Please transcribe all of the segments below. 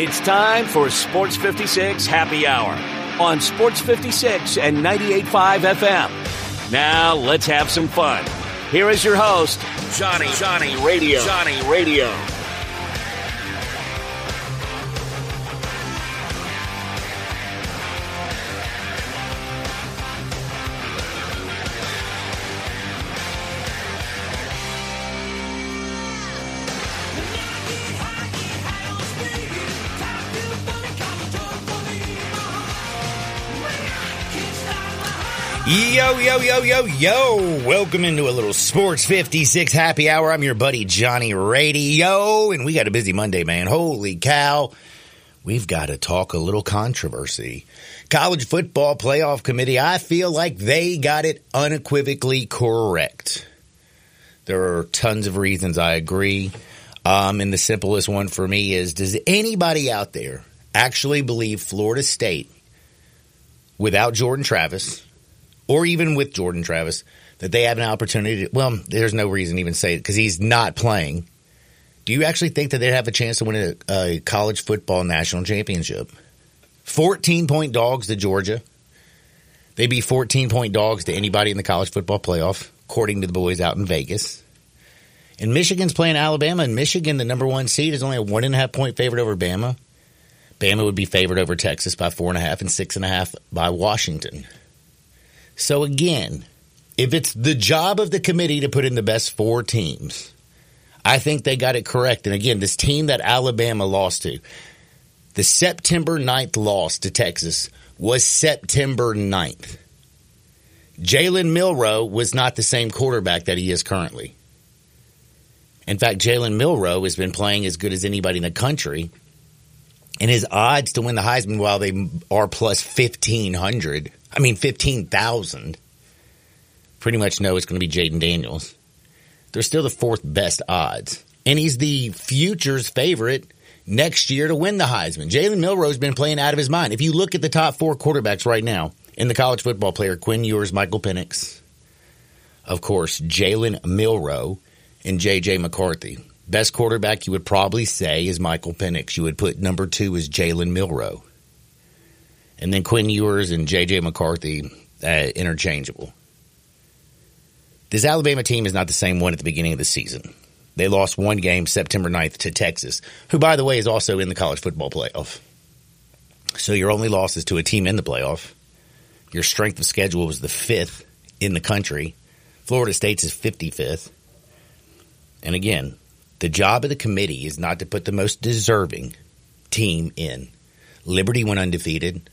It's time for Sports 56 Happy Hour on Sports 56 and 98.5 FM. Now let's have some fun. Here is your host, Johnny Johnny Radio. Johnny Radio. Yo, yo, yo, yo, yo. Welcome into a little Sports 56 happy hour. I'm your buddy Johnny Radio, and we got a busy Monday, man. Holy cow. We've got to talk a little controversy. College Football Playoff Committee, I feel like they got it unequivocally correct. There are tons of reasons I agree. Um, and the simplest one for me is does anybody out there actually believe Florida State, without Jordan Travis, or even with Jordan Travis, that they have an opportunity to, well, there's no reason to even say it because he's not playing. Do you actually think that they'd have a chance to win a, a college football national championship? 14 point dogs to Georgia. They'd be 14 point dogs to anybody in the college football playoff, according to the boys out in Vegas. And Michigan's playing Alabama, and Michigan, the number one seed, is only a one and a half point favorite over Bama. Bama would be favored over Texas by four and a half and six and a half by Washington. So again, if it's the job of the committee to put in the best four teams, I think they got it correct. And again, this team that Alabama lost to, the September 9th loss to Texas was September 9th. Jalen Milroe was not the same quarterback that he is currently. In fact, Jalen Milroe has been playing as good as anybody in the country. And his odds to win the Heisman, while they are plus 1,500, I mean 15,000, pretty much know it's going to be Jayden Daniels. They're still the fourth best odds. And he's the future's favorite next year to win the Heisman. Jalen Milroe's been playing out of his mind. If you look at the top four quarterbacks right now in the college football player, Quinn Ewers, Michael Penix, of course, Jalen Milroe, and J.J. McCarthy. Best quarterback you would probably say is Michael Penix. You would put number two as Jalen Milroe. And then Quinn Ewers and J.J. McCarthy, uh, interchangeable. This Alabama team is not the same one at the beginning of the season. They lost one game September 9th to Texas, who, by the way, is also in the college football playoff. So your only loss is to a team in the playoff. Your strength of schedule was the fifth in the country. Florida State's is 55th. And again, the job of the committee is not to put the most deserving team in. Liberty went undefeated.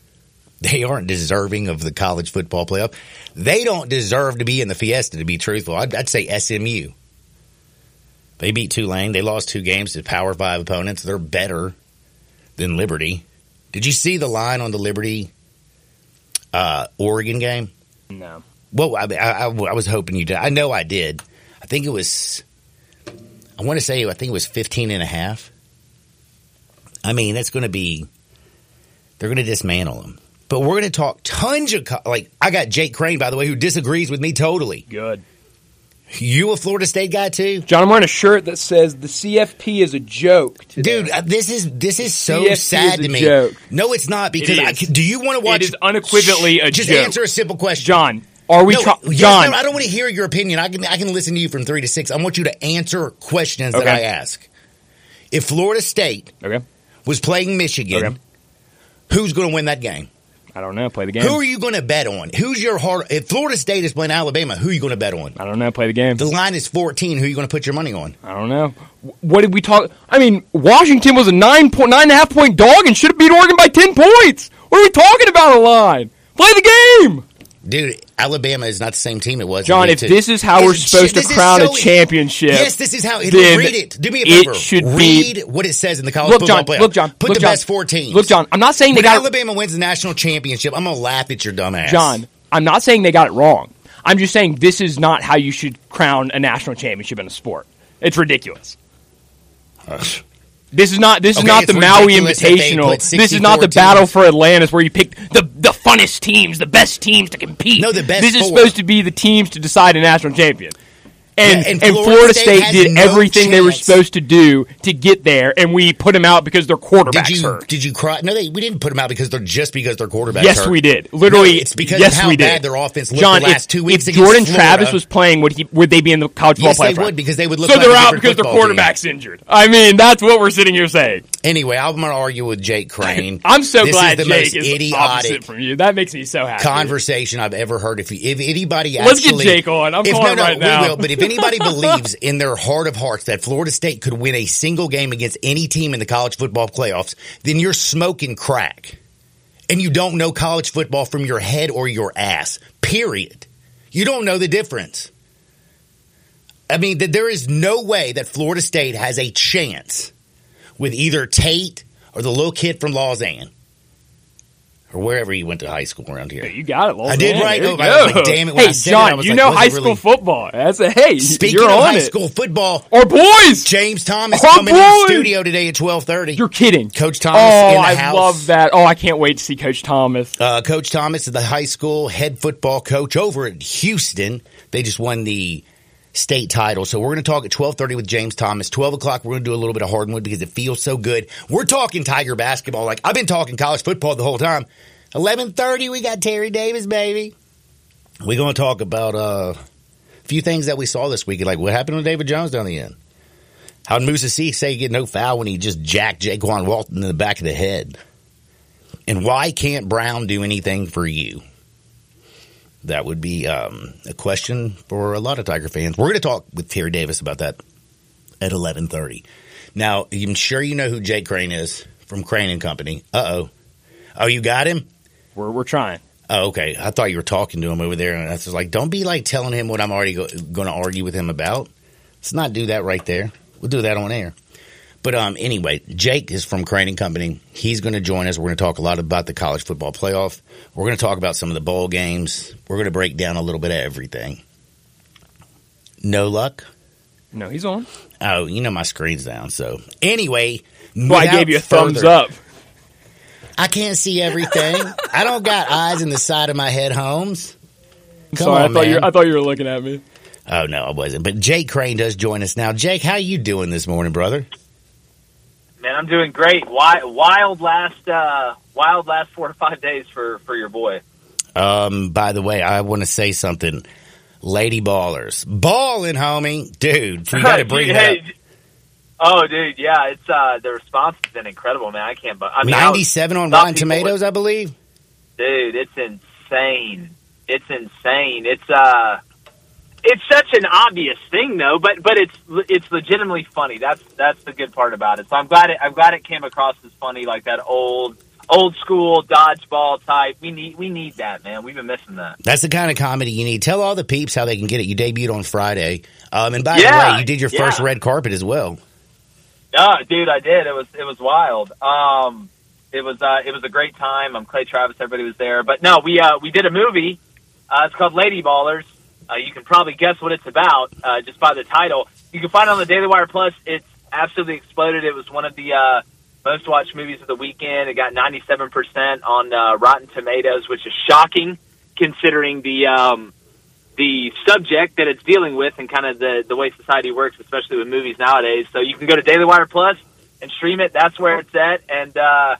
They aren't deserving of the college football playoff. They don't deserve to be in the Fiesta, to be truthful. I'd, I'd say SMU. They beat Tulane. They lost two games to Power Five opponents. They're better than Liberty. Did you see the line on the Liberty uh, Oregon game? No. Well, I, I, I was hoping you did. I know I did. I think it was, I want to say, I think it was 15 and a half. I mean, that's going to be, they're going to dismantle them. But we're going to talk tons of, like, I got Jake Crain, by the way, who disagrees with me totally. Good. You a Florida State guy too? John, I'm wearing a shirt that says the CFP is a joke. today. Dude, uh, this is this is so CFP is sad a to me. joke. No, it's not because It I, is. do you want to watch? is unequivocally a joke. Just joke. answer a simple question, John, are we No, tra- yes, John, no, I don't want to hear your opinion. I can I can listen to you from three to six. I want you to answer questions that I ask. If Florida State Okay. was playing Michigan, Okay. who's going to win that game? I don't know. Play the game. Who are you going to bet on? Who's your heart? If Florida State is playing Alabama, who are you going to bet on? I don't know. Play the game. The line is 14. Who are you going to put your money on? I don't know. What did we talk? I mean, Washington was a nine point nine and a half point dog and should have beat Oregon by ten points. What are we talking about a line? Play the game, Dude, Alabama is not the same team it was. John. If this is how we're It's- supposed to crown so- a championship, Yes, this is how. It, read it. Do me a it favor. should be- read what it says in the college Look, football John. playoff. Look, John. Put look, the John. best four teams. Look, John. I'm not saying they When got Alabama wins the national championship, I'm gonna laugh at your dumb ass. John, I'm not saying they got it wrong. I'm just saying this is not how you should crown a national championship in a sport. It's ridiculous. This is not this is not the Maui ridiculous that they Invitational. This is not 64 the battle for Atlantis where you pick the the funnest teams, the best teams to compete. No, the best This is four. supposed to be the teams to decide a national champion. And, Yeah, and and, Florida Florida, State State, did no everything they were supposed to do to get there, and we put them out because their quarterback's Did you hurt. did you cry? No, they, we didn't put them out because they're just because their quarterback. Yes, hurt. we did. Literally, No, it's because yes, how we did. bad their offense looked John, the last if, two weeks if Jordan Florida. Travis was playing, would he would they be in the college football Yes, football they would because they would look. so like they're out because their team. quarterback's injured. I mean, that's what we're sitting here saying. Anyway, I'm going to argue with Jake Crain. I'm so this glad is the Jake most is idiotic from you. That makes me so happy. conversation I've ever heard. If you, if anybody Let's get actually, Jake on. I'm if, calling no, no, right now. Will. But if anybody believes in their heart of hearts that Florida State could win a single game against any team in the college football playoffs, then you're smoking crack, and you don't know college football from your head or your ass. Period. You don't know the difference. I mean, that there is no way that Florida State has a chance with either Tate or the little kid from Lausanne or wherever he went to high school around here. You got it. Lausanne. I did right. Oh, I was like, damn it, when Hey, I said it, John, I was you like, know high really- school football. That's a hey. Speaking you're of on high it. school football, Our boys. James Thomas Our coming in the studio today at twelve thirty. You're kidding. Coach Thomas Oh, in the I house. love that. Oh, I can't wait to see Coach Thomas. Uh, Coach Thomas is the high school head football coach over at Houston. They just won the state title. So we're going to talk at 1230 with James Thomas. 12 o'clock, we're going to do a little bit of hardwood because it feels so good. We're talking Tiger basketball. Like I've been talking college football the whole time. 1130, we got Terry Davis, baby. We're going to talk about uh, a few things that we saw this week. Like what happened with David Jones down the end. How Moussa Cisse he get no foul when he just jacked Jaykwon Walton in the back of the head? And why can't Brown do anything for you? That would be um, a question for a lot of Tiger fans. We're going to talk with Terry Davis about that at eleven thirty. Now, I'm sure you know who Jake Crain is from Crain and Company. Uh oh. Oh, you got him? We're we're trying. Oh, okay. I thought you were talking to him over there, and I was like, "Don't be like telling him what I'm already go- going to argue with him about." Let's not do that right there. We'll do that on air. But um, anyway, Jake is from Crain and Company. He's going to join us. We're going to talk a lot about the college football playoff. We're going to talk about some of the bowl games. We're going to break down a little bit of everything. No luck. No, he's on. Oh, you know my screen's down. So anyway, Well, I gave you a thumbs further- up. I can't see everything. I don't got eyes in the side of my head, Holmes. Come Sorry, on, I thought you. I thought you were looking at me. Oh no, I wasn't. But Jake Crain does join us now. Jake, how you doing this morning, brother? Man, I'm doing great. Wild, wild last, uh, wild last four to five days for for your boy. Um, by the way, I want to say something. Lady Ballers, balling, homie, dude. We got to bring Hey, up. Oh, dude, yeah, it's uh, the response has been incredible, man. I can't. I mean, I Ninety-seven on Rotten Tomatoes, I believe. dude, it's insane. It's insane. It's uh, it's such an obvious thing, though. But but it's it's legitimately funny. That's that's the good part about it. So I'm glad it I'm glad it came across as funny, like that old old school dodgeball type. We need we need that, man. We've been missing that. That's the kind of comedy you need. Tell all the peeps how they can get it. You debuted on Friday, um, and by the way, you did your yeah. first red carpet as well. Oh, dude, I did. It was it was wild. Um, it was uh, it was a great time. I'm Clay Travis. Everybody was there. But no, we uh, we did a movie. Uh, it's called Lady Ballers. Uh, you can probably guess what it's about uh, just by the title. You can find it on the Daily Wire Plus. It's absolutely exploded. It was one of the uh, most watched movies of the weekend. It got 97% on uh, Rotten Tomatoes, which is shocking considering the um, the subject that it's dealing with and kind of the, the way society works, especially with movies nowadays. So you can go to Daily Wire Plus and stream it. That's where it's at. And uh,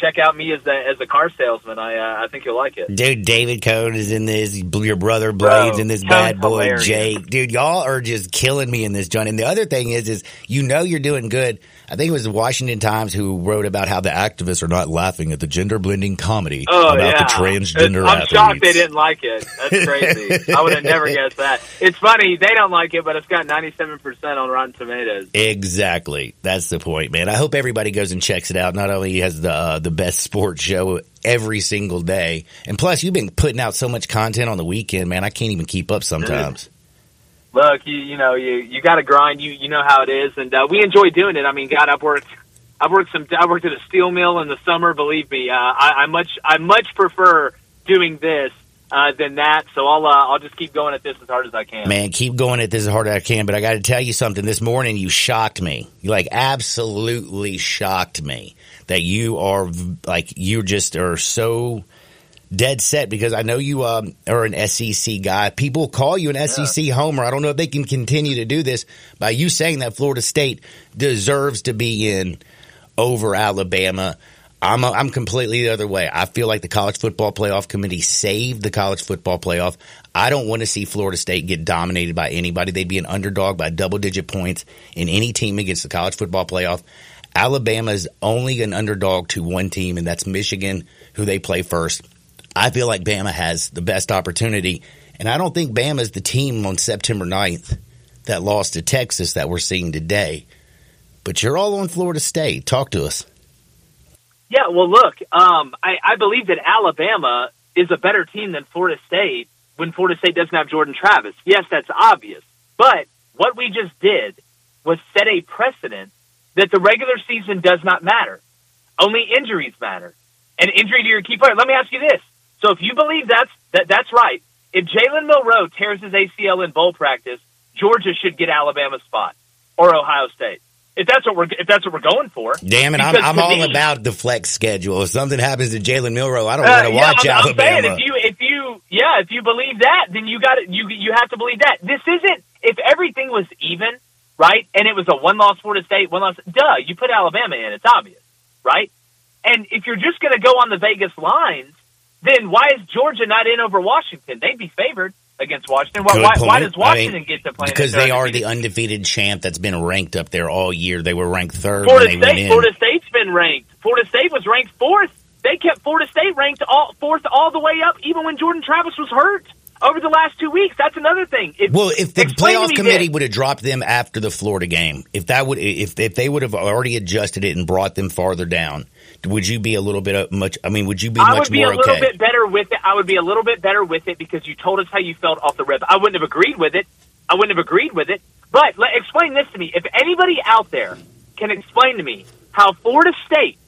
check out me as a, as a car salesman. I, uh, I think you'll like it. Dude, David Cone is in this. Your brother Blades Bro, in this bad boy hilarious. Jake. Dude, y'all are just killing me in this joint. And the other thing is, is you know you're doing good. I think it was the Washington Times who wrote about how the activists are not laughing at the gender blending comedy Oh, about yeah. the transgender I'm athletes. shocked they didn't like it. That's crazy. I would have never guessed that. It's funny. They don't like it, but it's got 97% on Rotten Tomatoes. Exactly. That's the point, man. I hope everybody goes and checks it out. Not only has the uh, the best sports show every single day, and plus you've been putting out so much content on the weekend, man. I can't even keep up sometimes. look, you you know you you got to grind. You you know how it is, and uh, we enjoy doing it. I mean, God, I've worked. I've worked some. I worked at a steel mill in the summer. Believe me, uh, I, I much I much prefer doing this uh, than that. So I'll uh, I'll just keep going at this as hard as I can. Man, keep going at this as hard as I can, but I got to tell you something. This morning, you shocked me. You like absolutely shocked me that you are like you just are so dead set because I know you um, are an SEC guy. People call you an SEC homer. I don't know if they can continue to do this by you saying that Florida State deserves to be in over Alabama. I'm a, I'm completely the other way. I feel like the college football playoff committee saved the college football playoff. I don't want to see Florida State get dominated by anybody. They'd be an underdog by double digit points in any team against the college football playoff. Alabama is only an underdog to one team, and that's Michigan, who they play first. I feel like Bama has the best opportunity, and I don't think Bama is the team on September 9th that lost to Texas that we're seeing today. But you're all on Florida State. Talk to us. Yeah, well, look, um, I, I believe that Alabama is a better team than Florida State when Florida State doesn't have Jordan Travis. Yes, that's obvious. But what we just did was set a precedent that the regular season does not matter. Only injuries matter. An injury to your key player. Let me ask you this. So if you believe that's that, that's right, if Jalen Milroe tears his ACL in bowl practice, Georgia should get Alabama's spot or Ohio State if that's what we're if that's what we're going for. Damn it, I'm, I'm all me, about the flex schedule. If something happens to Jalen Milroe, I don't uh, want to yeah, watch I'm, Alabama. I'm saying if you if you yeah if you believe that, then you got. You you have to believe that. This isn't if everything was even right and it was a one loss Florida State, one loss. Duh, you put Alabama in. It's obvious, right? And if you're just going to go on the Vegas lines, then why is Georgia not in over Washington? They'd be favored against Washington. Why, why, why, does Washington I mean, get to play? Because they are the undefeated champ that's been ranked up there all year. They were ranked third. Florida State. Florida State's been ranked. Florida State was ranked fourth. They kept Florida State ranked all, fourth all the way up, even when Jordan Travis was hurt over the last two weeks. That's another thing. If, well, if the playoff committee this. would have dropped them after the Florida game, if that would, if if they would have already adjusted it and brought them farther down, would you be a little bit of much? I mean, would you be I much more okay? I would be a little bit better with it. I would be a little bit better with it because you told us how you felt off the rip. I wouldn't have agreed with it. I wouldn't have agreed with it. But let, explain this to me. If anybody out there can explain to me how Florida State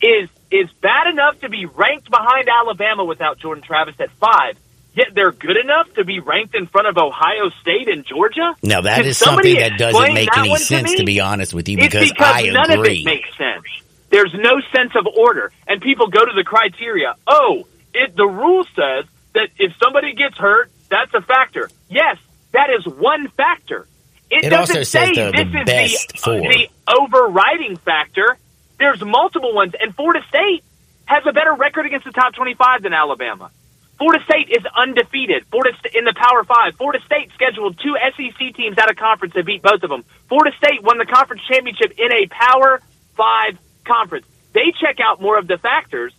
is is bad enough to be ranked behind Alabama without Jordan Travis at five, yet they're good enough to be ranked in front of Ohio State and Georgia? Now that Can is something that doesn't make any sense to, to, be honest with you because, because I none agree. of it makes sense. There's no sense of order. And people go to the criteria. Oh, it, the rule says that if somebody gets hurt, that's a factor. Yes, that is one factor. It, it doesn't say the, this the is the, uh, the overriding factor. There's multiple ones, and Florida State has a better record against the top 25 than Alabama. Florida State is undefeated. Florida in the Power Five. Florida State scheduled two SEC teams out of conference and beat both of them. Florida State won the conference championship in a Power Five conference. They check out more of the factors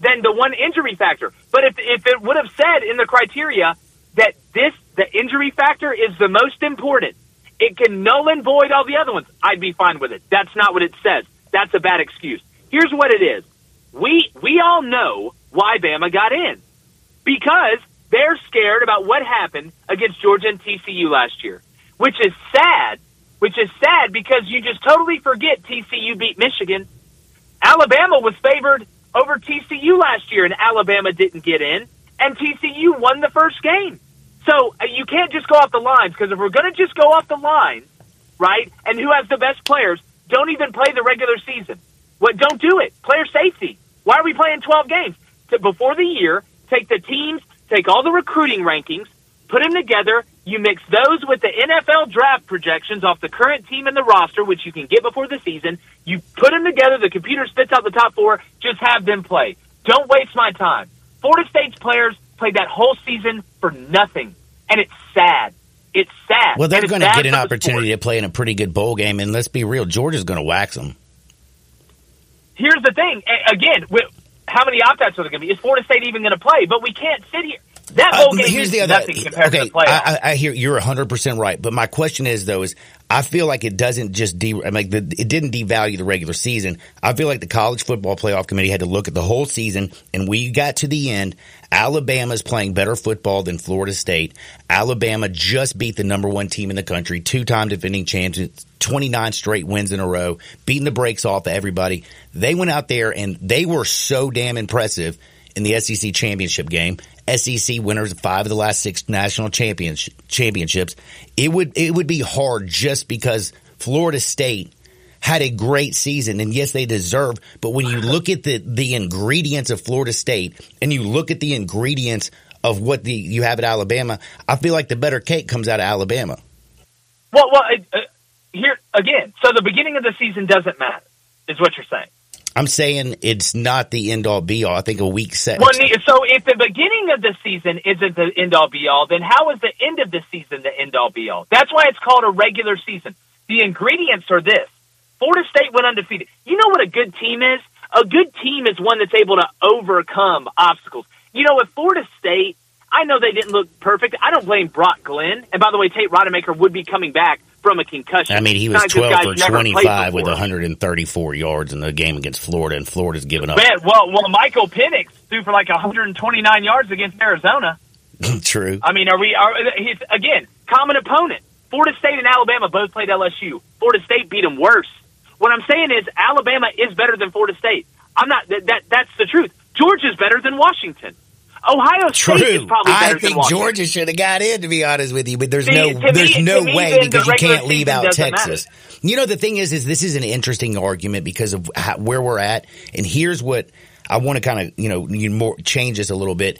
than the one injury factor. But if, if it would have said in the criteria that this, the injury factor is the most important, it can null and void all the other ones, I'd be fine with it. That's not what it says. That's a bad excuse. Here's what it is. We, we all know why Bama got in. Because they're scared about what happened against Georgia and TCU last year, which is sad, which is sad because you just totally forget TCU beat Michigan Alabama was favored over TCU last year, and Alabama didn't get in, and TCU won the first game. So uh, you can't just go off the lines because if we're going to just go off the lines, right, and who has the best players, don't even play the regular season. What? Don't do it. Player safety. Why are we playing 12 games? Before the year, take the teams, take all the recruiting rankings, put them together. You mix those with the NFL draft projections off the current team and the roster, which you can get before the season. You put them together. The computer spits out the top four. Just have them play. Don't waste my time. Florida State's players played that whole season for nothing, and it's sad. It's sad. Well, they're going to get an opportunity to play in a pretty good bowl game, and let's be real, Georgia's going to wax them. Here's the thing. Again, how many opt-outs are there going to be? Is Florida State even going to play? But we can't sit here. That bowl uh, game here's the other, nothing compared okay, to the playoffs. I, I, hear you're 100 percent right, but my question is though is I feel like it doesn't just de like the, it didn't devalue the regular season. I feel like the college football playoff committee had to look at the whole season, and we got to the end. Alabama's playing better football than Florida State. Alabama just beat the number one team in the country, two time defending champions, 29 straight wins in a row, beating the brakes off of everybody. They went out there and they were so damn impressive in the SEC championship game. SEC winners of five of the last six national championships. It would it would be hard just because Florida State had a great season, and yes, they deserve. But when you look at the the ingredients of Florida State, and you look at the ingredients of what the you have at Alabama, I feel like the better cake comes out of Alabama. Well, well, uh, here again. So the beginning of the season doesn't matter, is what you're saying. I'm saying it's not the end all be all. I think a week set. Well, so if the beginning of the season isn't the end all be all, then how is the end of the season the end all be all? That's why it's called a regular season. The ingredients are this. Florida State went undefeated. You know what a good team is? A good team is one that's able to overcome obstacles. You know, with Florida State, I know they didn't look perfect. I don't blame Brock Glenn. And by the way, Tate Rodemaker would be coming back from a concussion. I mean, he was 12 for 25 with 134 yards in the game against Florida, and Florida's given up. Man, well, well, Michael Penix threw for like 129 yards against Arizona. True. I mean, are we? Are he's again common opponent? Florida State and Alabama both played LSU. Florida State beat them worse. What I'm saying is Alabama is better than Florida State. I'm not that, that that's the truth. Georgia's better than Washington. Ohio State True. is probably better I think than Georgia should have got in, to be honest with you. But there's See, no, there's me- no way because you can't leave out doesn't Texas. You know, the thing is, is this is an interesting argument because of how, where we're at, and here's what I want to kind of, you know, you more change this a little bit.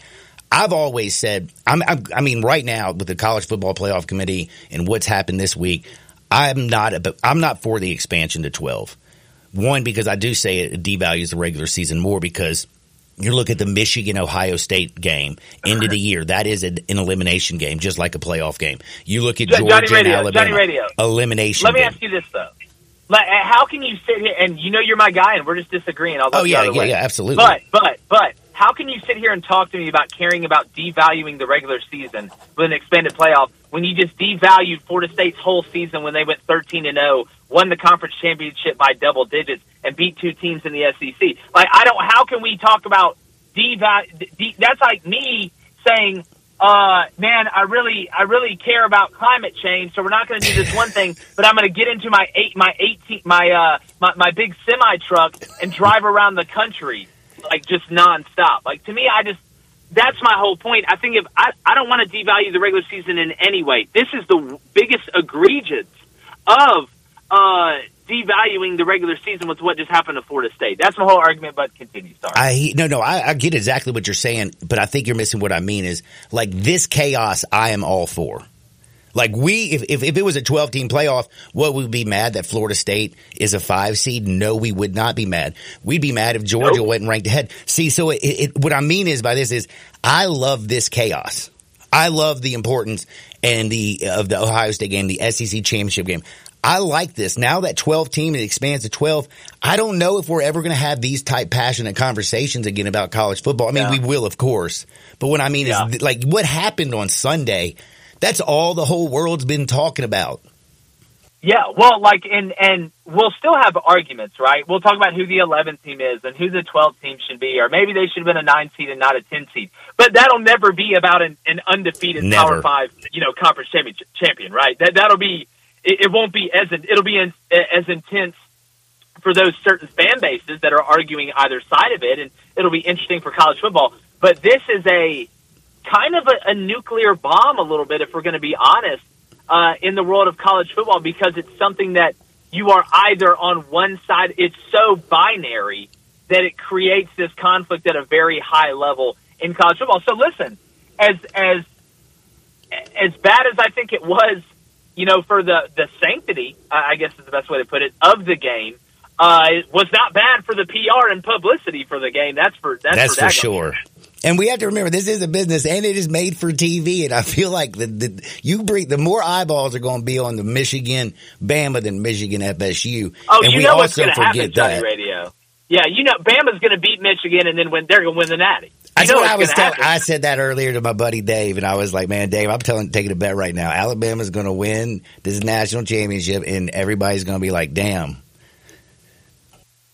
I've always said, I'm, I'm, I mean, right now with the college football playoff committee and what's happened this week, I'm not, a, I'm not for the expansion to 12. One, because I do say it devalues the regular season more because you look at the Michigan Ohio State game end of the year. That is an, elimination game, just like a playoff game. You look at Jo- Georgia Johnny and Radio, Alabama, Johnny Radio. elimination. Let me game. ask you this though: like, how can you sit here and you know you're my guy, and we're just disagreeing? I'll Oh yeah, yeah, way. yeah, absolutely. But but but how can you sit here and talk to me about caring about devaluing the regular season with an expanded playoff when you just devalued Florida State's whole season when they went 13 and 0, won the conference championship by double digits, and beat two teams in the SEC? Like I don't. How can we talk about deval? De- that's like me saying. Uh, man, I really, I really care about climate change. So we're not going to do this one thing, but I'm going to get into my eight, my eighteen, my uh, my, my big semi truck and drive around the country like just nonstop. Like to me, I just that's my whole point. I think if I, I don't want to devalue the regular season in any way. This is the biggest egregious of uh, devaluing the regular season with what just happened to Florida State. That's my whole argument. But continue. Sorry. I no no I, I get exactly what you're saying, but I think you're missing what I mean is like this chaos. I am all for. Like we, if, if, if it was a 12 team playoff, what would we be mad that Florida State is a five seed? No, we would not be mad. We'd be mad if Georgia Nope. went and ranked ahead. See, so it, it, what I mean is by this is I love this chaos. I love the importance and the of the Ohio State game, the SEC championship game. I like this. Now that 12 team it expands to 12, I don't know if we're ever going to have these type passionate conversations again about college football. I mean, Yeah. we will, of course. But what I mean Yeah. is like what happened on Sunday, that's all the whole world's been talking about. Yeah, well, like, and and we'll still have arguments, right? We'll talk about who the 11th team is and who the 12th team should be, or maybe they should have been a nine seed and not a 10 seed. But that'll never be about an, an undefeated Never. Power Five, you know, conference champion, champion, right? That that'll be. It, it won't be as it'll be in, as intense for those certain fan bases that are arguing either side of it, and it'll be interesting for college football. But this is a kind of a, a nuclear bomb, a little bit, if we're going to be honest, uh, in the world of college football, because it's something that you are either on one side. It's so binary that it creates this conflict at a very high level in college football. So listen, as as as bad as I think it was, you know, for the the sanctity, I guess is the best way to put it, of the game. Uh, it was not bad for the PR and publicity for the game. That's for that's, That's for daggone sure. And we have to remember this is a business and it is made for TV. And I feel like the, the you bring the more eyeballs are going to be on the Michigan Bama than Michigan FSU. Oh, and you we know what's also going to happen, that. Radio. Yeah, you know, Bama's going to beat Michigan, and then when they're going to win the Natty. That's know what I was telling. I said that earlier to my buddy Dave, and I was like, "Man, Dave, I'm telling, taking a bet right now. Alabama's going to win this national championship, and everybody's going to be like, damn."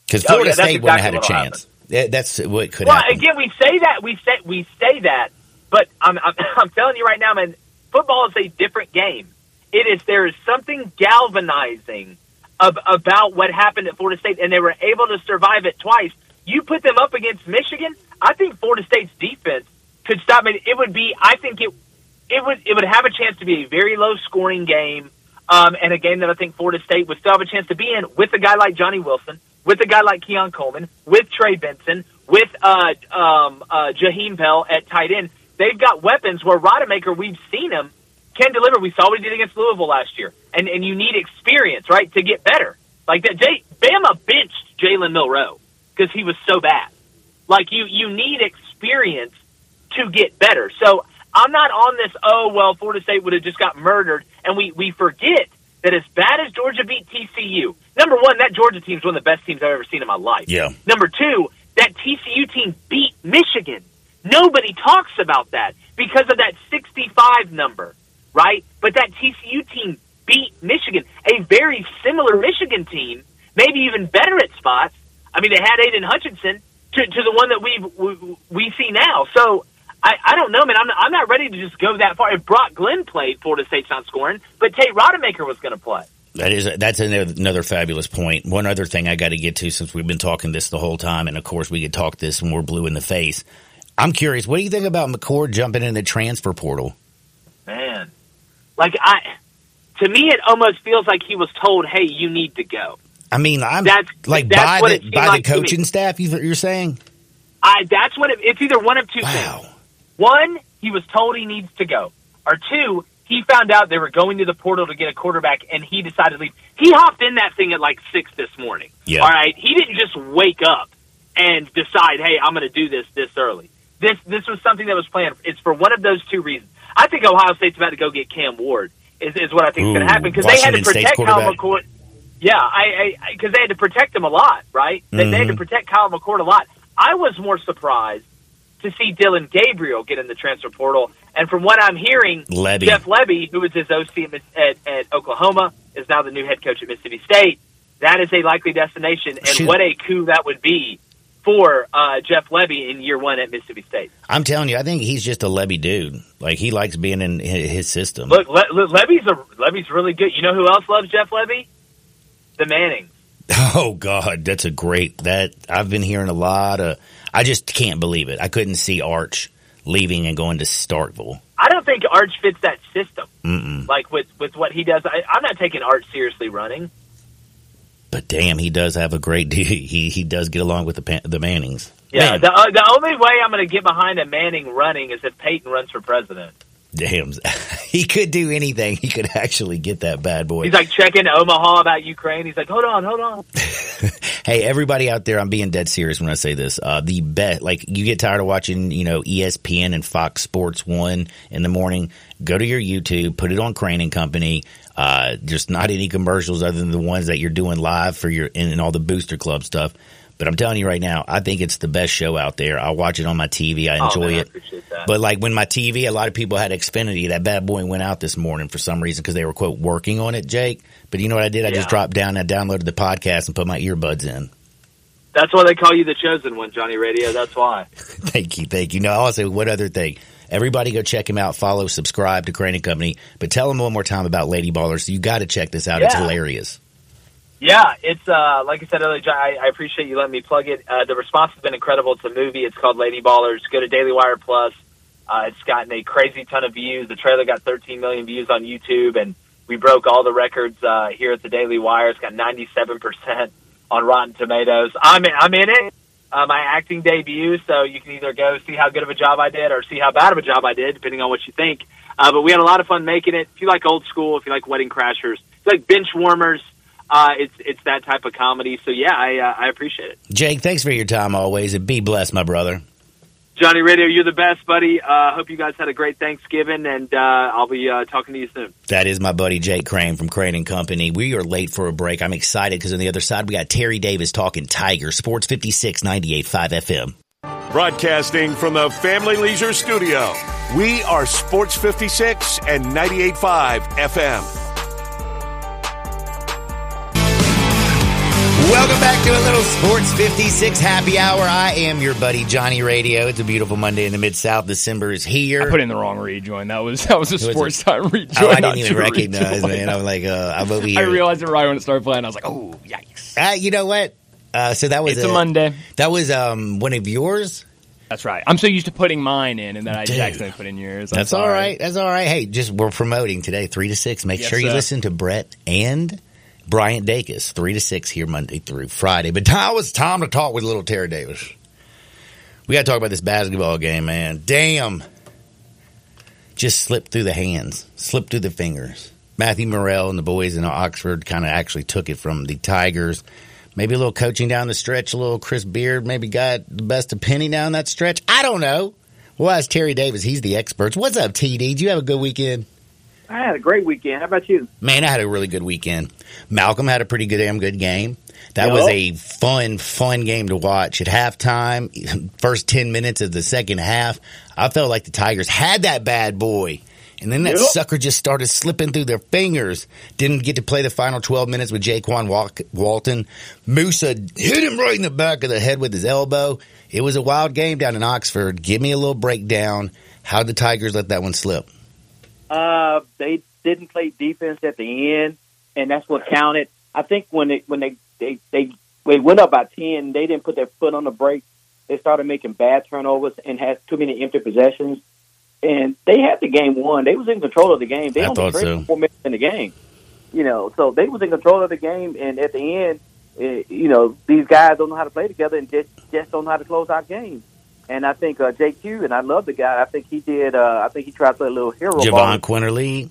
Because Oh, Florida yeah, that's State wouldn't have had a chance. Yeah, That's what could happen. Well, happen. again, we say that we say we say that, but I'm, I'm I'm telling you right now, man. Football is a different game. It is there is something galvanizing of, about what happened at Florida State, and they were able to survive it twice. You put them up against Michigan. I think Florida State's defense could stop it. It would be. I think it it would it would have a chance to be a very low scoring game. um, and a game that I think Florida State would still have a chance to be in with a guy like Johnny Wilson, with a guy like Keon Coleman, with Trey Benson, with uh, um, uh, Bell at tight end. They've got weapons where Rodemaker, we've seen him, can deliver. We saw what he did against Louisville last year. And, and you need experience, right, to get better. Like that, Jay, Bama benched Jalen Milroe because he was so bad. Like you, you need experience to get better. So I'm not on this. Oh well, Florida State would have just got murdered, and we we forget that as bad as Georgia beat TCU. Number one, that Georgia team is one of the best teams I've ever seen in my life. Yeah. Number two, that TCU team beat Michigan. Nobody talks about that because of that 65 number, right? But that TCU team beat Michigan, a very similar Michigan team, maybe even better at spots. I mean, they had Aidan Hutchinson to, to the one that we we we see now. So I, I don't know, man. I'm not, I'm not ready to just go that far. If Brock Glenn played, Florida State's not scoring, but Tate Rodemaker was going to play. That is that's another, fabulous point. One other thing I got to get to since we've been talking this the whole time, and of course we could talk this when we're blue in the face. I'm curious, what do you think about McCord jumping in the transfer portal? Man, like I, to me, it almost feels like he was told, "Hey, you need to go." I mean, I'm That's- like that's by the by like the coaching staff. You, you're saying? I that's what it, it's either one of two things. One, he was told he needs to go, or two, he found out they were going to the portal to get a quarterback, and he decided to leave. He hopped in that thing at like six this morning. Yeah. All right, he didn't just wake up and decide, "Hey, I'm going to do this this early." This this was something that was planned. It's for one of those two reasons. I think Ohio State's about to go get Cam Ward. Is is what I think is going to happen because they had to protect Kyle. McCord. Yeah, I because they had to protect him a lot, right? They, they had to Mhm. protect Kyle McCord a lot. I was more surprised to see Dillon Gabriel get in the transfer portal, and from what I'm hearing, Lebby. Jeff Lebby, who was his OC at, at, Oklahoma, is now the new head coach at Mississippi State. That is a likely destination, and Shoot. what a coup that would be for uh, Jeff Lebby in year one at Mississippi State. I'm telling you, I think he's just a Lebby dude. Like he likes being in his system. Look, Le- Le- Lebby's a Lebby's really good. You know who else loves Jeff Lebby? The Mannings. Oh God, that's a great that I've been hearing a lot of. I just can't believe it. I couldn't see Arch leaving and going to Starkville. I don't think Arch fits that system. Mm-mm. Like with with what he does, I, I'm not taking Arch seriously running. But damn, he does have a great. He he does get along with the the Mannings. Yeah, Man, the uh, the only way I'm going to get behind a Manning running is if Peyton runs for president. damn, he could do anything. He could actually get that bad boy. He's like checking Omaha about Ukraine. He's like, hold on, hold on. Hey, everybody out there, I'm being dead serious when I say this. Uh, the bet, like, you get tired of watching, you know, ESPN and Fox Sports 1 in the morning, go to your YouTube, put it on Crain and Company. Uh, just not any commercials other than the ones that you're doing live for your, and, and all the Booster Club stuff. But I'm telling you right now, I think it's the best show out there. I watch it on my TV. I Oh, enjoy man, I it. that. But like when my TV, a lot of people had Xfinity. That bad boy went out this morning for some reason because they were quote working on it, Jake. But you know what I did? I just dropped down, I downloaded the podcast and put my earbuds in. That's why they call you the chosen one, Johnny Radio. That's why. Thank you, thank you. No, I also one other thing. Everybody go check him out, follow, subscribe to Crain and Company. But tell him one more time about Lady Ballers. You got to check this out. It's hilarious. Yeah, it's uh, like I said earlier. I, I appreciate you letting me plug it. Uh, the response has been incredible. It's a movie. It's called Lady Ballers. Go to Daily Wire Plus. Uh, it's gotten a crazy ton of views. The trailer got 13 million views on YouTube, and we broke all the records uh, here at the Daily Wire. It's got 97 percent on Rotten Tomatoes. I'm in, I'm in it. Uh, my acting debut, so you can either go see how good of a job I did or see how bad of a job I did, depending on what you think. Uh, but we had a lot of fun making it. If you like old school, if you like Wedding Crashers, if you like bench warmers, uh, it's it's that type of comedy. So yeah, I uh, I appreciate it. Jake, thanks for your time always, and be blessed, my brother. Johnny Radio, you're the best, buddy. Uh, hope you guys had a great Thanksgiving, and uh, I'll be uh, talking to you soon. That is my buddy Jake Crain from Crain and Company. We are late for a break. I'm excited because on the other side we got Terry Davis talking Tiger Sports 56 98.5 FM. Broadcasting from the Family Leisure Studio, we are Sports 56 and 98.5 FM. Welcome back to a little Sports 56 happy hour. I am your buddy Johnny Radio. It's a beautiful Monday in the Mid South. December is here. I put in the wrong rejoin. That was that was a was sports time rejoin. oh, I didn't even recognize, rejoin. man. I'm like, uh, I'm over here. I realized it right when it started playing. I was like, oh, yikes. Uh, you know what? Uh, so that was It's a Monday. That was um, one of yours. That's right. I'm so used to putting mine in, and then I Dude. accidentally put in yours. I'm That's all sorry. right. That's all right. Hey, just we're promoting today, three to six. Make Yes, sure you sir. listen to Brett and Bryant Dacus, three to six here Monday through Friday. But now it's time to talk with little Terry Davis. We got to talk about this basketball game, man. Damn, just slipped through the hands, slipped through the fingers. Matthew Murrell and the boys in Oxford kind of actually took it from the Tigers. Maybe a little coaching down the stretch, a little Chris Beard maybe got the best of Penny down that stretch. I don't know. Well, as Terry Davis, he's the expert. What's up, TD? Did you have a good weekend? I had a great weekend. How about you? Man, I had a really good weekend. Malcolm had a pretty good, damn good game. That Yup. was a fun, fun game to watch. At halftime, first 10 minutes of the second half, I felt like the Tigers had that bad boy. And then that Yup. sucker just started slipping through their fingers. Didn't get to play the final 12 minutes with Jaykwon Wal- Walton. Moussa hit him right in the back of the head with his elbow. It was a wild game down in Oxford. Give me a little breakdown. How the Tigers let that one slip? Uh, they didn't play defense at the end, and that's what counted. I think when they when they they they, they went up by ten, they didn't put their foot on the brake. They started making bad turnovers and had too many empty possessions, and they had the game won. They was in control of the game. They I only so. four minutes in the game, you know. So they was in control of the game, and at the end, eh, you know, these guys don't know how to play together and just just don't know how to close out games. And I think uh, JQ, and I love the guy. I think he did. Uh, I think he tried to play a little hero Jahvon. Quinerly.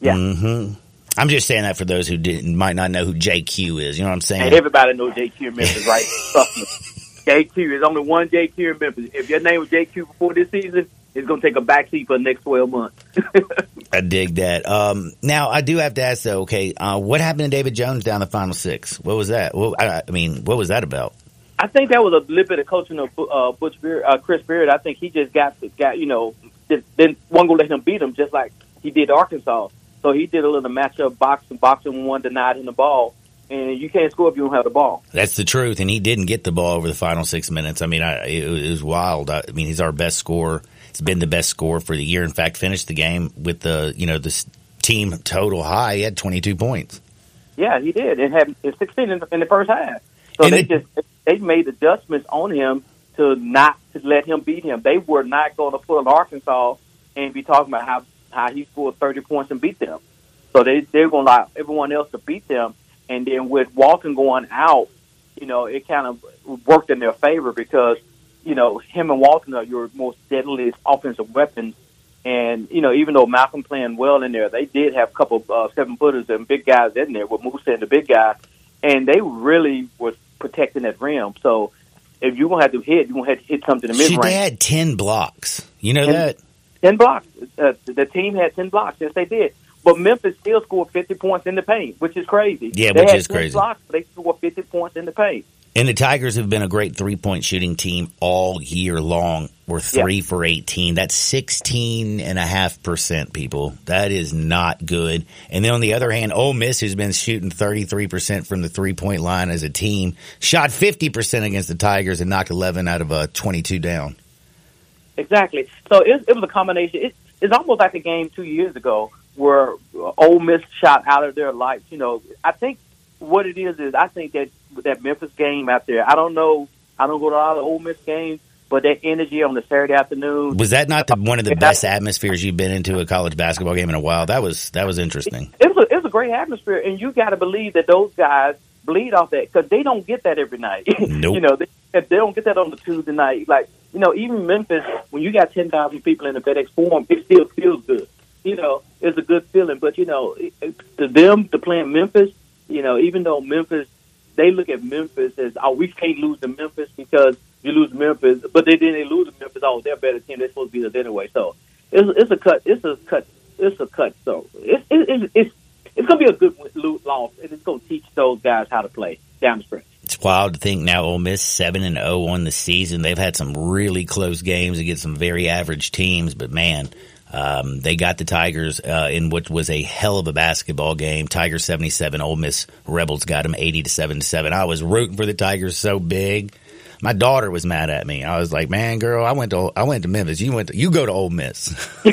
Yeah. hmm I'm just saying that for those who didn't might not know who JQ is. You know what I'm saying? And everybody knows JQ in Memphis, right? JQ. There's only one JQ in Memphis. If your name was JQ before this season, it's going to take a backseat for the next 12 months. I dig that. Um, now I do have to ask though. Okay, uh, what happened to David Jones down the final six? What was that? Well, I, I mean, what was that about? I think that was a little bit of coaching of uh, Butch Beard, uh, Chris Beard. I think he just got got you know just then one going to let him beat him just like he did Arkansas. So he did a little matchup boxing, boxing one denied him the ball, and you can't score if you don't have the ball. That's the truth, and he didn't get the ball over the final six minutes. I mean, I, it, was- it was wild. I, I mean, he's our best scorer. It's been the best scorer for the year. In fact, finished the game with the you know this team total high. He had 22 points. Yeah, he did, and had had 16 in the, in the first half. So And they it- just they made adjustments on him to not to let him beat him. They were not going to pull Arkansas and be talking about how how he scored 30 points and beat them. So they they're going to allow everyone else to beat them, and then with Walton going out, you know, it kind of worked in their favor because you know him and Walton are your most deadliest offensive weapons. And you know, even though Malcolm playing well in there, they did have a couple uh, seven footers and big guys in there with Moussa and the big guy, and they really was protecting that rim. So if you're gonna have to hit, you're gonna have to hit something in the mid Shit, they had 10 blocks. You know Ten- that? Ten blocks. Uh, the team had ten blocks. Yes, they did. But Memphis still scored 50 points in the paint, which is crazy. Yeah, they which had is 10 crazy. Blocks, but they scored 50 points in the paint. And the Tigers have been a great three point shooting team all year long. We're three for 18. That's 16 and a half percent, people. That is not good. And then on the other hand, Ole Miss, who's been shooting 33% from the three point line as a team, shot 50% against the Tigers and knocked 11 out of uh, 22 down. Exactly. So it, it was a combination. It, it's almost like the game two years ago where Ole Miss shot out of their lights. You know, I think what it is is I think that that Memphis game out there. I don't know. I don't go to a lot of Ole Miss games, but that energy on the Saturday afternoon. Was that not the, one of the best atmospheres you've been into a college basketball game in a while? That was, that was interesting. It was a, it was a great atmosphere, and you got to believe that those guys bleed off that because they don't get that every night. Nope. you know, they, if they don't get that on the Tuesday night. Like you know, even Memphis, when you got ten thousand people in the FedEx Forum, it still feels good. You know, it's a good feeling. But you know, it, it- to them to play in Memphis, you know, even though Memphis, they look at Memphis as oh, we can't lose to Memphis because you lose Memphis, but they then they lose to Memphis. Oh, they're a better team. They're supposed to be us anyway. So it's, it's a cut. It's a cut. It's a cut. So it's it, it, it's it's gonna be a good lo- loss, and it's gonna teach those guys how to play down the stretch. It's wild to think now Ole Miss seven and zero on the season. They've had some really close games against some very average teams, but man, um, they got the Tigers uh, in what was a hell of a basketball game. Tigers seventy seven, Ole Miss Rebels got them eighty to seventy seven. I was rooting for the Tigers so big. My daughter was mad at me. I was like, "Man, girl, I went to I went to Memphis. You went to you go to Ole Miss."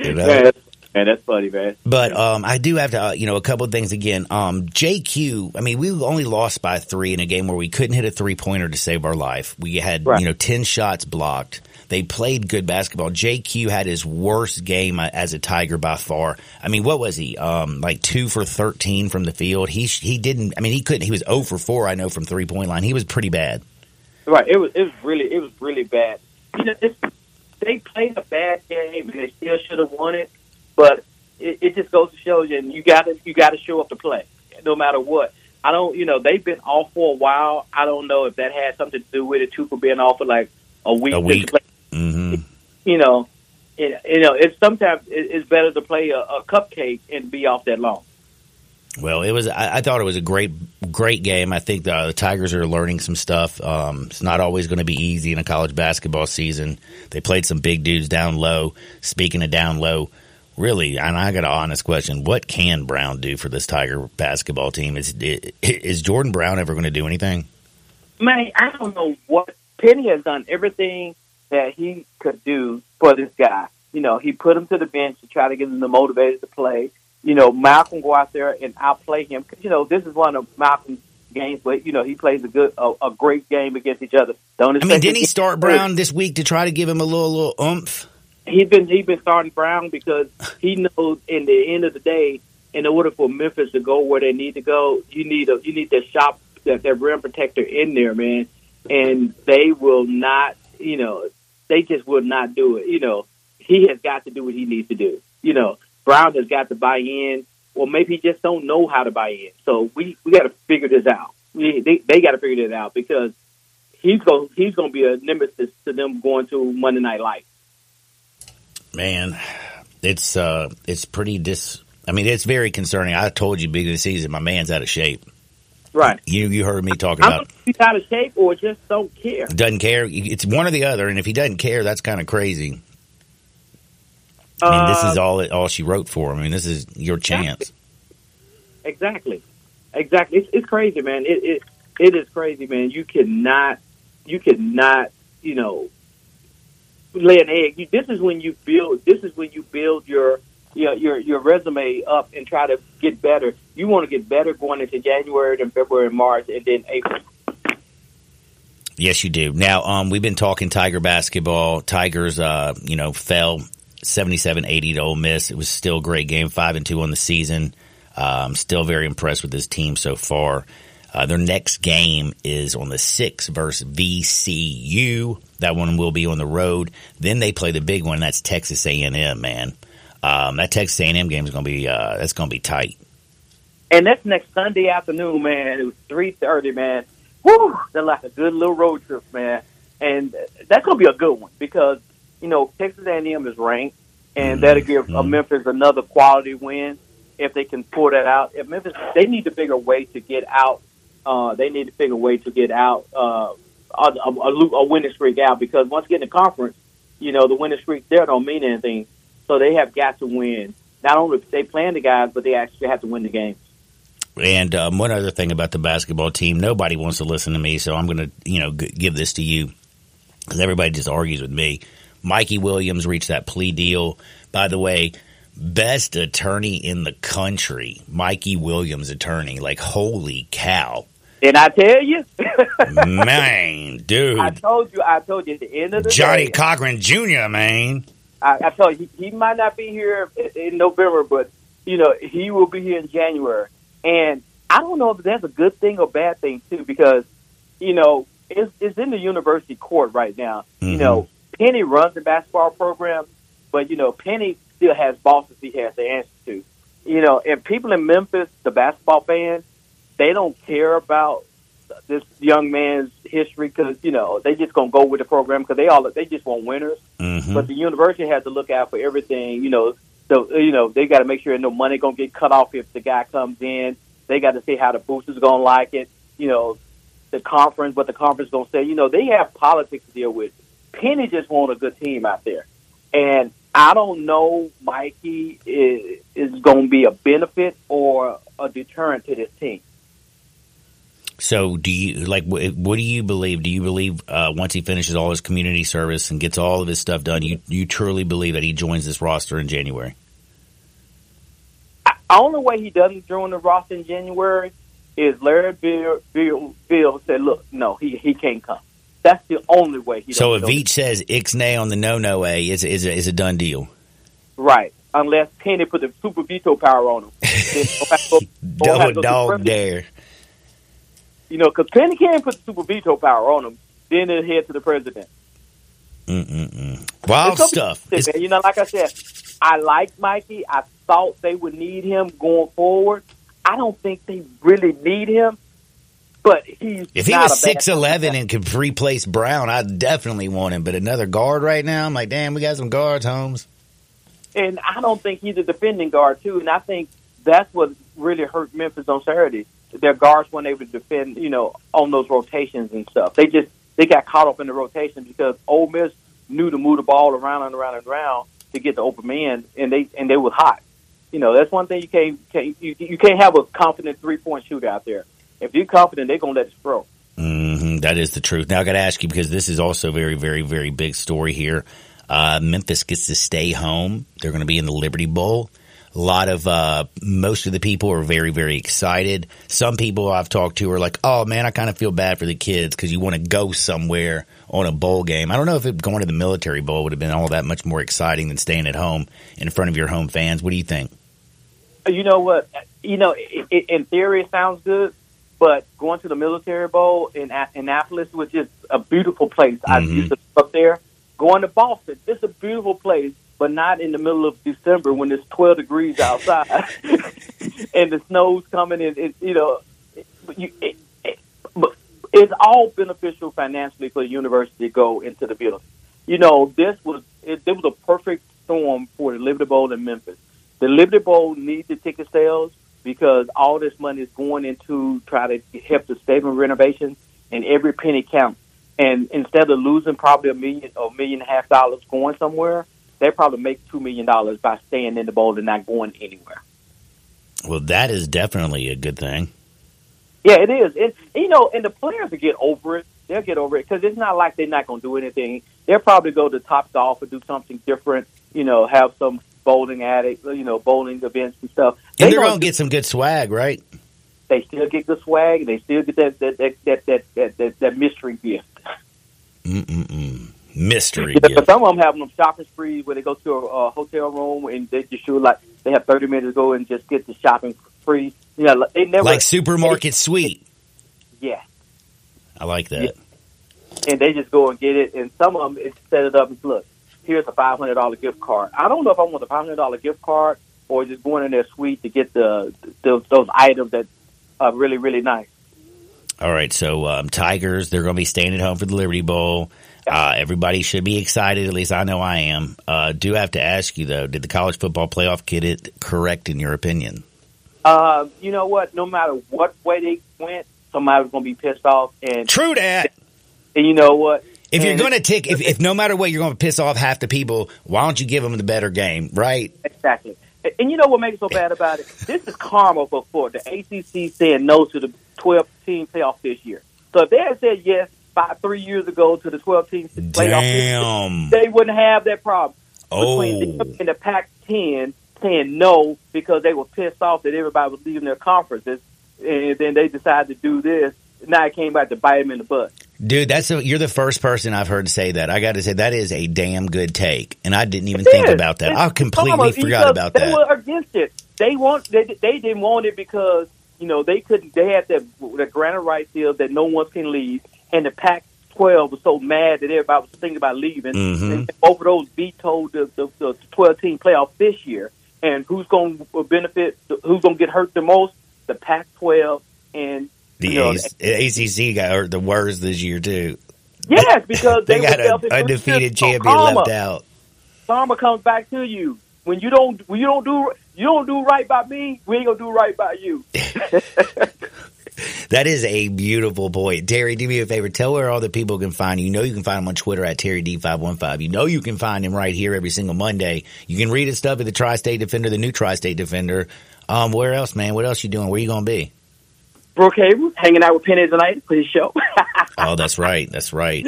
You know? Man, that's, man, that's funny. man. But um, I do have to, uh, you know, a couple of things again. Um, JQ, I mean, we only lost by three in a game where we couldn't hit a three pointer to save our life. We had, Right. you know, 10 shots blocked. They played good basketball. JQ had his worst game as a Tiger by far. I mean, what was he? Um, like two for 13 from the field. He, he didn't, I mean, he couldn't, he was 0 for 4, I know, from three point line. He was pretty bad. Right. It was it was really it was really bad. You know, they played a bad game and they still should have won it, but it, it just goes to show you, and you got to you got to show up to play, no matter what. I don't, you know, they've been off for a while. I don't know if that had something to do with it too, for being off for like a week. A week. Play. hmm You know, it, you know, it's sometimes it, it's better to play a, a cupcake and be off that long. Well, it was. I, I thought it was a great, great game. I think the, the Tigers are learning some stuff. Um, it's not always going to be easy in a college basketball season. They played some big dudes down low. Speaking of down low, really, and I got an honest question: What can Brown do for this Tiger basketball team? Is is Jordan Brown ever going to do anything? Man, I don't know what Penny has done everything that he could do for this guy. You know, he put him to the bench to try to get him the motivated to play. You know, Malcolm go out there and outplay him because you know this is one of Malcolm's games, but you know he plays a good, a, a great game against each other. Don't I mean, didn't he start Brown this week to try to give him a little, little oomph? He's been he's been starting Brown because he knows in the end of the day, in order for Memphis to go where they need to go, you need a you need that shop that that rim protector in there, man. And they will not, you know, they just will not do it. You know, he has got to do what he needs to do. You know, Brown has got to buy in, or maybe he just don't know how to buy in. So we we got to figure this out. We, they they got to figure this out because he's going he's going to be a nemesis to them going to Monday Night Light. Man, it's uh, it's pretty dis. I mean, it's very concerning. I told you, beginning of the season, my man's out of shape. Right. You you heard me talking I about. he's out of shape or just don't care. doesn't care. It's one or the other, and if he doesn't care, that's kind of crazy. I mean, this Uh, is all all she wrote for. I mean, this is your chance. exactly, exactly. It's, it's crazy, man. It, it it is crazy, man. You cannot, you cannot, you know, lay an egg. You, this is when you build. This is when you build your your your, your resume up and try to get better. You want to get better going into January, then February, and March, and then April. Yes, you do. Now, um, we've been talking Tiger basketball. Tigers, uh, you know, fell 77-80 to Ole Miss. It was still a great game, five and two on the season. Um, still very impressed with this team so far. Uh, their next game is on the sixth versus VCU. That one will be on the road. Then they play the big one. That's Texas A&M, man. Um, that Texas A&M game is going to be, uh, that's going to be tight. And that's next Sunday afternoon, man. It was three thirty, man. Whew, that's like a good little road trip, man. And that's gonna be a good one because you know Texas A&M is ranked, and that'll give uh, Mhm. Memphis another quality win if they can pull that out. If Memphis, they need to figure a way to get out. Uh, they need to figure a way to get out uh, a, a, a winning streak out because once you get in the conference, you know the winning streak there don't mean anything. So they have got to win. Not only they playing the guys, but they actually have to win the game. And um, one other thing about the basketball team, nobody wants to listen to me, so I'm going to, you know, g- give this to you because everybody just argues with me. Mikey Williams reached that plea deal. By the way, best attorney in the country, Mikey Williams attorney. Like, holy cow, And I tell you, man, dude, I told you, I told you at the end of the Johnny day, Cochran Jr. Man, I, I told you, he, he might not be here in- in November, but you know he will be here in January. And I don't know if that's a good thing or bad thing too, because you know it's, it's in the university court right now. You Mhm. know, Penny runs the basketball program, but you know Penny still has bosses he has to answer to. You know, and people in Memphis, the basketball fans, they don't care about this young man's history because you know they just gonna go with the program because they all they just want winners. hmm But the university has to look out for everything. You know, so you know they got to make sure no money gonna get cut off if the guy comes in. They got to see how the boosters gonna like it. You know, the conference, what the conference gonna say. You know, they have politics to deal with. Penny just want a good team out there, and I don't know Mikey is is going to be a benefit or a deterrent to this team. So, do you like? What do you believe? Do you believe uh, once he finishes all his community service and gets all of his stuff done, you you truly believe that he joins this roster in January? The only way he doesn't join the roster in January is Larry Bill, Bill, Bill said, "Look, no, he he can't come." That's the only way he. So if. Veatch says Ixnay on the no no a is is a, is a done deal. right, unless Penny put the super veto power on him, Then he'll have to go- he'll have Double to go to the dog dare. You know, because Penny can put the super veto power on him, then it'll head to the president. Mm-mm-mm. Wild stuff. man. You know, like I said, I like Mikey. I thought they would need him going forward. I don't think they really need him, but he's if he was six eleven and could replace Brown, I'd definitely want him. But another guard right now, I'm like, damn, we got some guards, Holmes. and I don't think he's a defending guard too. And I think that's what really hurt Memphis on Saturday. Their guards weren't able to defend, you know, on those rotations and stuff. They just they got caught up in the rotation because Ole Miss knew to move the ball around and around and around to get the open man, and they and they was hot. You know, that's one thing you can't, can't you, you can't have a confident three point shooter out there. If you're confident, they're gonna let it throw. hmm that is the truth. Now I got to ask you because this is also a very, very, very big story here. Uh, Memphis gets to stay home. They're going to be in the Liberty Bowl. A lot of uh, most of the people are very, very excited. Some people I've talked to are like, "Oh man, I kind of feel bad for the kids because you want to go somewhere on a bowl game." I don't know if it, going to the Military Bowl would have been all that much more exciting than staying at home in front of your home fans. What do you think? You know what? You know, i i in theory, it sounds good, but going to the Military Bowl in Annapolis, which is a beautiful place, I Mhm. used to live up there. Going to Boston, it's a beautiful place, but not in the middle of December when it's 12 degrees outside and the snow's coming. And it, you know, it, you, it, it, but it's all beneficial financially for the university to go into the building. You know, this was it, it was a perfect storm for the Liberty Bowl in Memphis. The Liberty Bowl needs the ticket sales because all this money is going into try to help the stadium renovations, and every penny counts. And instead of losing probably a million or a million and a half dollars going somewhere, they probably make two million dollars by staying in the bowl and not going anywhere. Well, that is definitely a good thing. Yeah, it is. And you know, and the players will get over it. They'll get over it because it's not like they're not going to do anything. They'll probably go to Top Golf or do something different. You know, have some bowling attic, you know, bowling events and stuff. And They they're gonna going to get some good swag, right? they still get the swag. They still get that that that that that that, that, that mystery gift. Mm-mm-mm. Mystery Yeah, gift. some of them have them shopping sprees where they go to a, a hotel room and they just shoot like they have thirty minutes to go and just get the shopping free. You know, like, they never Like supermarket sweet. yeah, I like that. and they just go and get it. And some of them it's set it up and look, here's a five hundred dollar gift card. I don't know if I want a five hundred dollar gift card or just going in their suite to get the, the those items that are really really nice. All right, so um, Tigers, they're going to be staying at home for the Liberty Bowl. Uh, everybody should be excited. At least I know I am. Uh, do have to ask you though: Did the college football playoff get it correct in your opinion? Uh, you know what? No matter what way they went, somebody's going to be pissed off. And, True that. and you know what? If you're going to tick, if, if no matter what, you're going to piss off half the people. Why don't you give them the better game, right? Exactly. And- And you know what makes it so bad about it? This is karma for, for the ACC saying no to the 12 team playoff this year. So if they had said yes five, three years ago to the 12 team playoff, Damn. they wouldn't have that problem. Oh, Between them oh. and the Pac 10 saying no because they were pissed off that everybody was leaving their conferences, and then they decided to do this. Now it came back to bite them in the butt. dude, that's a, you're the first person I've heard say that. I got to say that is a damn good take, and I didn't even think It is. about that. It's I completely forgot about they that. They were against it. They want they, they didn't want it because you know they couldn't. They had that the granted rights deal that no one can leave, and the Pac-12 was so mad that everybody was thinking about leaving. Mhm. And both of those vetoed the, the, the 12 team playoff this year. And who's going to benefit? Who's going to get hurt the most? The Pac-12 and The you know, ACC got hurt the worst this year too. yes, because They they, got an undefeated champion karma. left out. karma comes back to you. When you don't, when you don't do, you don't do right by me. We ain't gonna do right by you. That is a beautiful point. Terry, do me a favor. Tell where all the people can find you. You know you can find him on Twitter at TerryD515. You know you can find him right here every single Monday. You can read his stuff at the Tri-State Defender, the new Tri-State Defender. Um, where else, man? What else you doing? Where you going to be? Brookhaven, hanging out with Penny tonight for his show. Oh, that's right. That's right.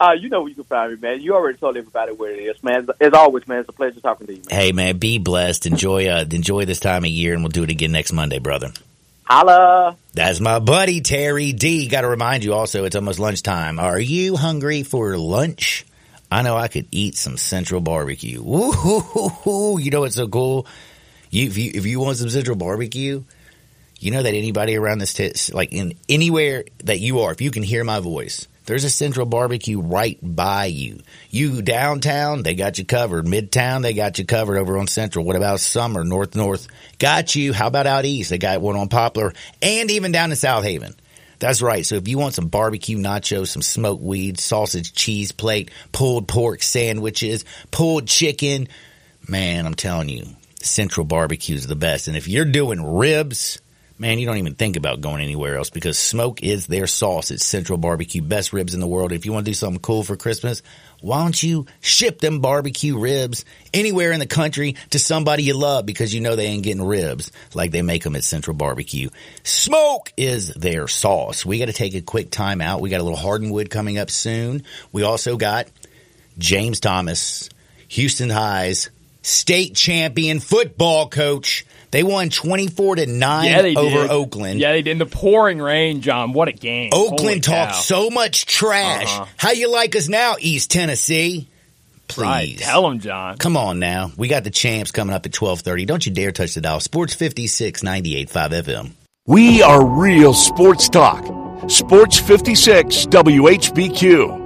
Uh, you know where you can find me, man. You already told everybody where it is, man. As always, man, it's a pleasure talking to you, man. Hey, man, be blessed. Enjoy, uh, enjoy this time of year, and we'll do it again next Monday, brother. Holla. That's my buddy Terry D. Got to remind you also, it's almost lunchtime. Are you hungry for lunch? I know I could eat some Central Barbecue. Woo-hoo-hoo-hoo. You know what's so cool? You, if you if you want some Central Barbecue, you know that anybody around this t- like in anywhere that you are, if you can hear my voice, there's a Central Barbecue right by you. You downtown, they got you covered. Midtown, they got you covered over on Central. What about Summer, North North? Got you. How about out east? They got one on Poplar and even down in Southaven. That's right. So if you want some barbecue nachos, some smoked weed, sausage, cheese plate, pulled pork sandwiches, pulled chicken, man, I'm telling you, Central Barbecue is the best. And if you're doing ribs, man, you don't even think about going anywhere else because smoke is their sauce. It's Central Barbecue, best ribs in the world. If you want to do something cool for Christmas, why don't you ship them barbecue ribs anywhere in the country to somebody you love because you know they ain't getting ribs like they make them at Central Barbecue. Smoke is their sauce. We got to take a quick time out. We got a little Hardenwood coming up soon. We also got James Thomas, Houston Highs, state champion football coach. They won 24 to 9 Yeah, they over did. Oakland. Yeah, they did in the pouring rain, John. What a game! Holy Oakland cow. talked so much trash. Uh-huh. How you like us now, East Tennessee? Please. Right, tell them, John. Come on now. We got the champs coming up at 1230. Don't you dare touch the dial. Sports 56, 98.5 FM. We are real sports talk. Sports 56 WHBQ.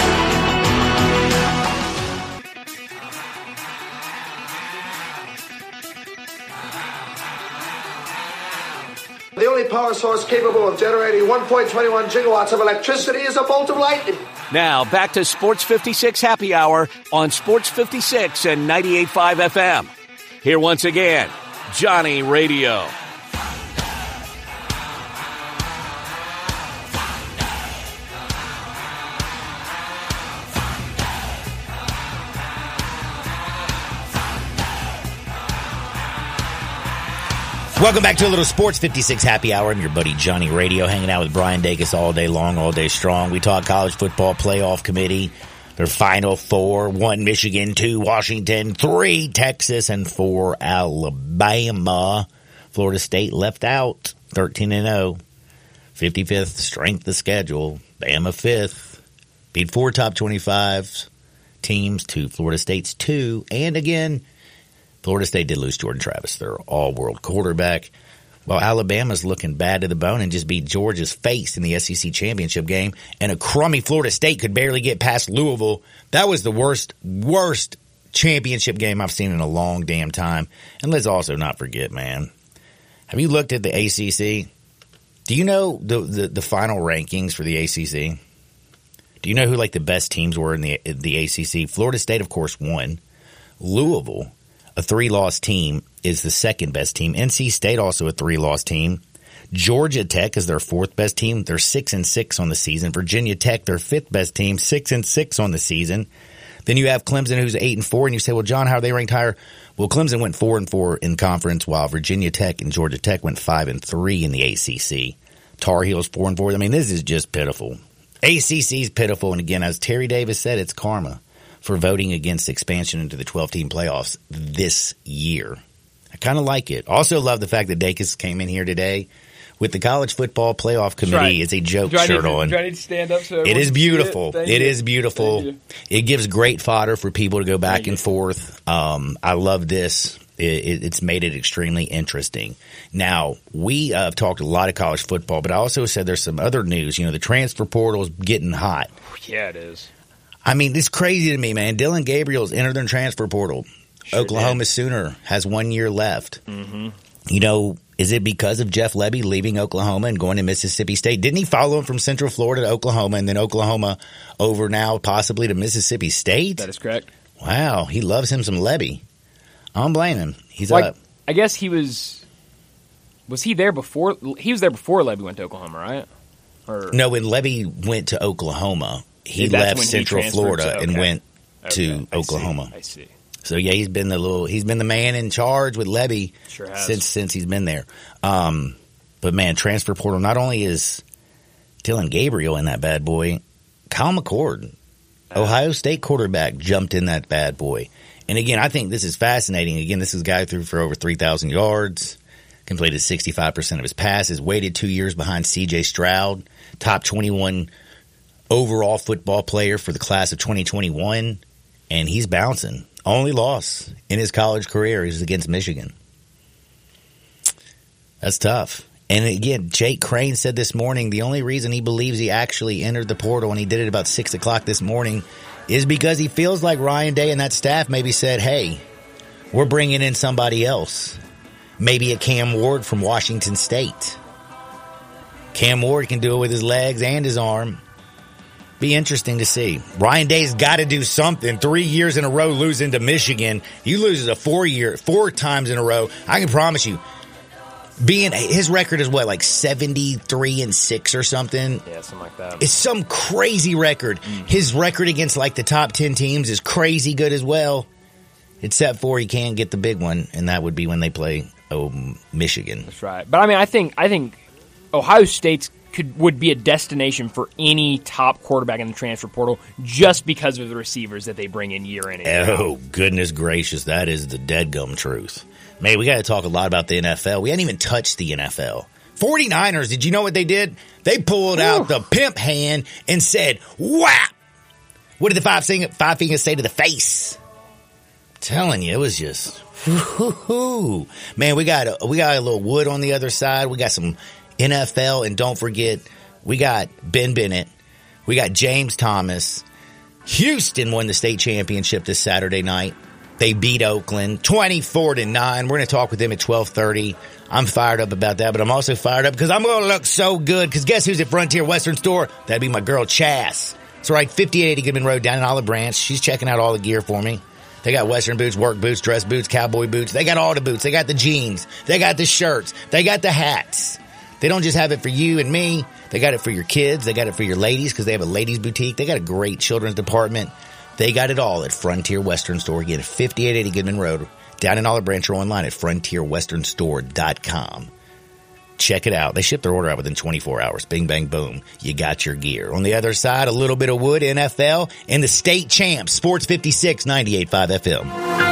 Power source capable of generating 1.21 gigawatts of electricity is a bolt of lightning. Now back to Sports 56 Happy Hour on Sports 56 and 98.5 FM. Here once again, Johnny Radio. Welcome back to a little Sports 56 Happy Hour. I'm your buddy Johnny Radio, hanging out with Brian Dacus all day long, all day strong. We talk college football playoff committee, their final four, one Michigan, two Washington, three Texas, and four Alabama. Florida State left out, 13 and 0. 55th strength of schedule. Bama 5th. Beat four top 25 teams, two Florida State's two. And again, Florida State did lose Jordan Travis, their all world quarterback. Well, Alabama's looking bad to the bone and just beat Georgia's face in the SEC championship game, and a crummy Florida State could barely get past Louisville. That was the worst, worst championship game I've seen in a long damn time. And let's also not forget, man. Have you looked at the ACC? Do you know the, the, the final rankings for the ACC? Do you know who like the best teams were in the the ACC? Florida State, of course, won. Louisville, a three loss team, is the second best team. NC State also a three loss team. Georgia Tech is their fourth best team. They're six and six on the season. Virginia Tech, their fifth best team, six and six on the season. Then you have Clemson, who's eight and four, and you say, "Well, John, how are they ranked higher?" Well, Clemson went four and four in conference, while Virginia Tech and Georgia Tech went five and three in the ACC. Tar Heels four and four. I mean, this is just pitiful. ACC is pitiful, and again, as Terry Davis said, it's karma for voting against expansion into the 12 team playoffs this year. I kind of like it. Also, love the fact that Dacus came in here today with the college football playoff committee right. is a joke Do I, need shirt on. do I need to stand up so It is beautiful. It you. is beautiful. It gives great fodder for people to go back Thank and you. forth. Um, I love this. It, it, it's made it extremely interesting. Now we uh, have talked a lot of college football, but I also said there's some other news. You know, the transfer portal is getting hot. Yeah, it is. I mean, this is crazy to me, man. Dillon Gabriel's entered the transfer portal. Oklahoma Sooner has one year left. Mm-hmm. You know, is it because of Jeff Lebby leaving Oklahoma and going to Mississippi State? Didn't he follow him from Central Florida to Oklahoma and then Oklahoma over now possibly to Mississippi State? That is correct. Wow, he loves him some Lebby. I don't blame him. He's Like, up. I guess he was. Was he there before? He was there before Lebby went to Oklahoma, right? Or No, when Lebby went to Oklahoma, he That's left when he Central Florida to- and okay. went Okay, to I see, Oklahoma. I see. So yeah, he's been the little he's been the man in charge with Lebby Sure since since he's been there. Um, but man, transfer portal not only is Dillon Gabriel in that bad boy, Kyle McCord, Ohio State quarterback, jumped in that bad boy. And again, I think this is fascinating. Again, this is a guy who threw for over three thousand yards, completed sixty five percent of his passes, waited two years behind C.J. Stroud, top twenty one overall football player for the class of twenty twenty one and he's bouncing. Only loss in his college career is against Michigan. That's tough. And again, Jake Crain said this morning the only reason he believes he actually entered the portal and he did it about six o'clock this morning is because he feels like Ryan Day and that staff maybe said, "Hey, we're bringing in somebody else, maybe a Cam Ward from Washington State. Cam Ward can do it with his legs and his arm." Be interesting to see. Ryan Day's got to do something. Three years in a row losing to Michigan. You lose a four year, four times in a row. I can promise you, being his record is what like seventy three and six or something. Yeah, something like that. It's some crazy record. Mm-hmm. His record against like the top ten teams is crazy good as well. Except for he can't get the big one, and that would be when they play oh Michigan. That's right. But I mean, I think I think Ohio State's could would be a destination for any top quarterback in the transfer portal just because of the receivers that they bring in year in and year oh, out. Oh, goodness gracious. That is the dead gum truth. Man, we got to talk a lot about the NFL. We hadn't even touched the NFL. 49ers, did you know what they did? They pulled out the pimp hand and said, whap! What did the five, sing, five fingers say to the face? telling you, it was just, man, we got, a, we got a little wood on the other side. We got some NFL and don't forget, we got Ben Bennett. We got James Thomas. Houston won the state championship this Saturday night. They beat Oakland 24 to 9. We're going to talk with them at 1230. I'm fired up about that, but I'm also fired up because I'm going to look so good because guess who's at Frontier Western Store? That'd be my girl Chas. It's right, 5880 Goodman Road down in Olive Branch. She's checking out all the gear for me. They got Western boots, work boots, dress boots, cowboy boots. They got all the boots. They got the jeans. They got the shirts. They got the hats. They don't just have it for you and me. They got it for your kids. They got it for your ladies because they have a ladies boutique. They got a great children's department. They got it all at Frontier Western Store. Again, at 5880 Goodman Road, down in Olive Branch or online at frontierwesternstore.com. Check it out. They ship their order out within 24 hours. Bing, bang, boom. You got your gear. On the other side, a little bit of wood, NFL, and the state champs, Sports 56, 98.5 FM.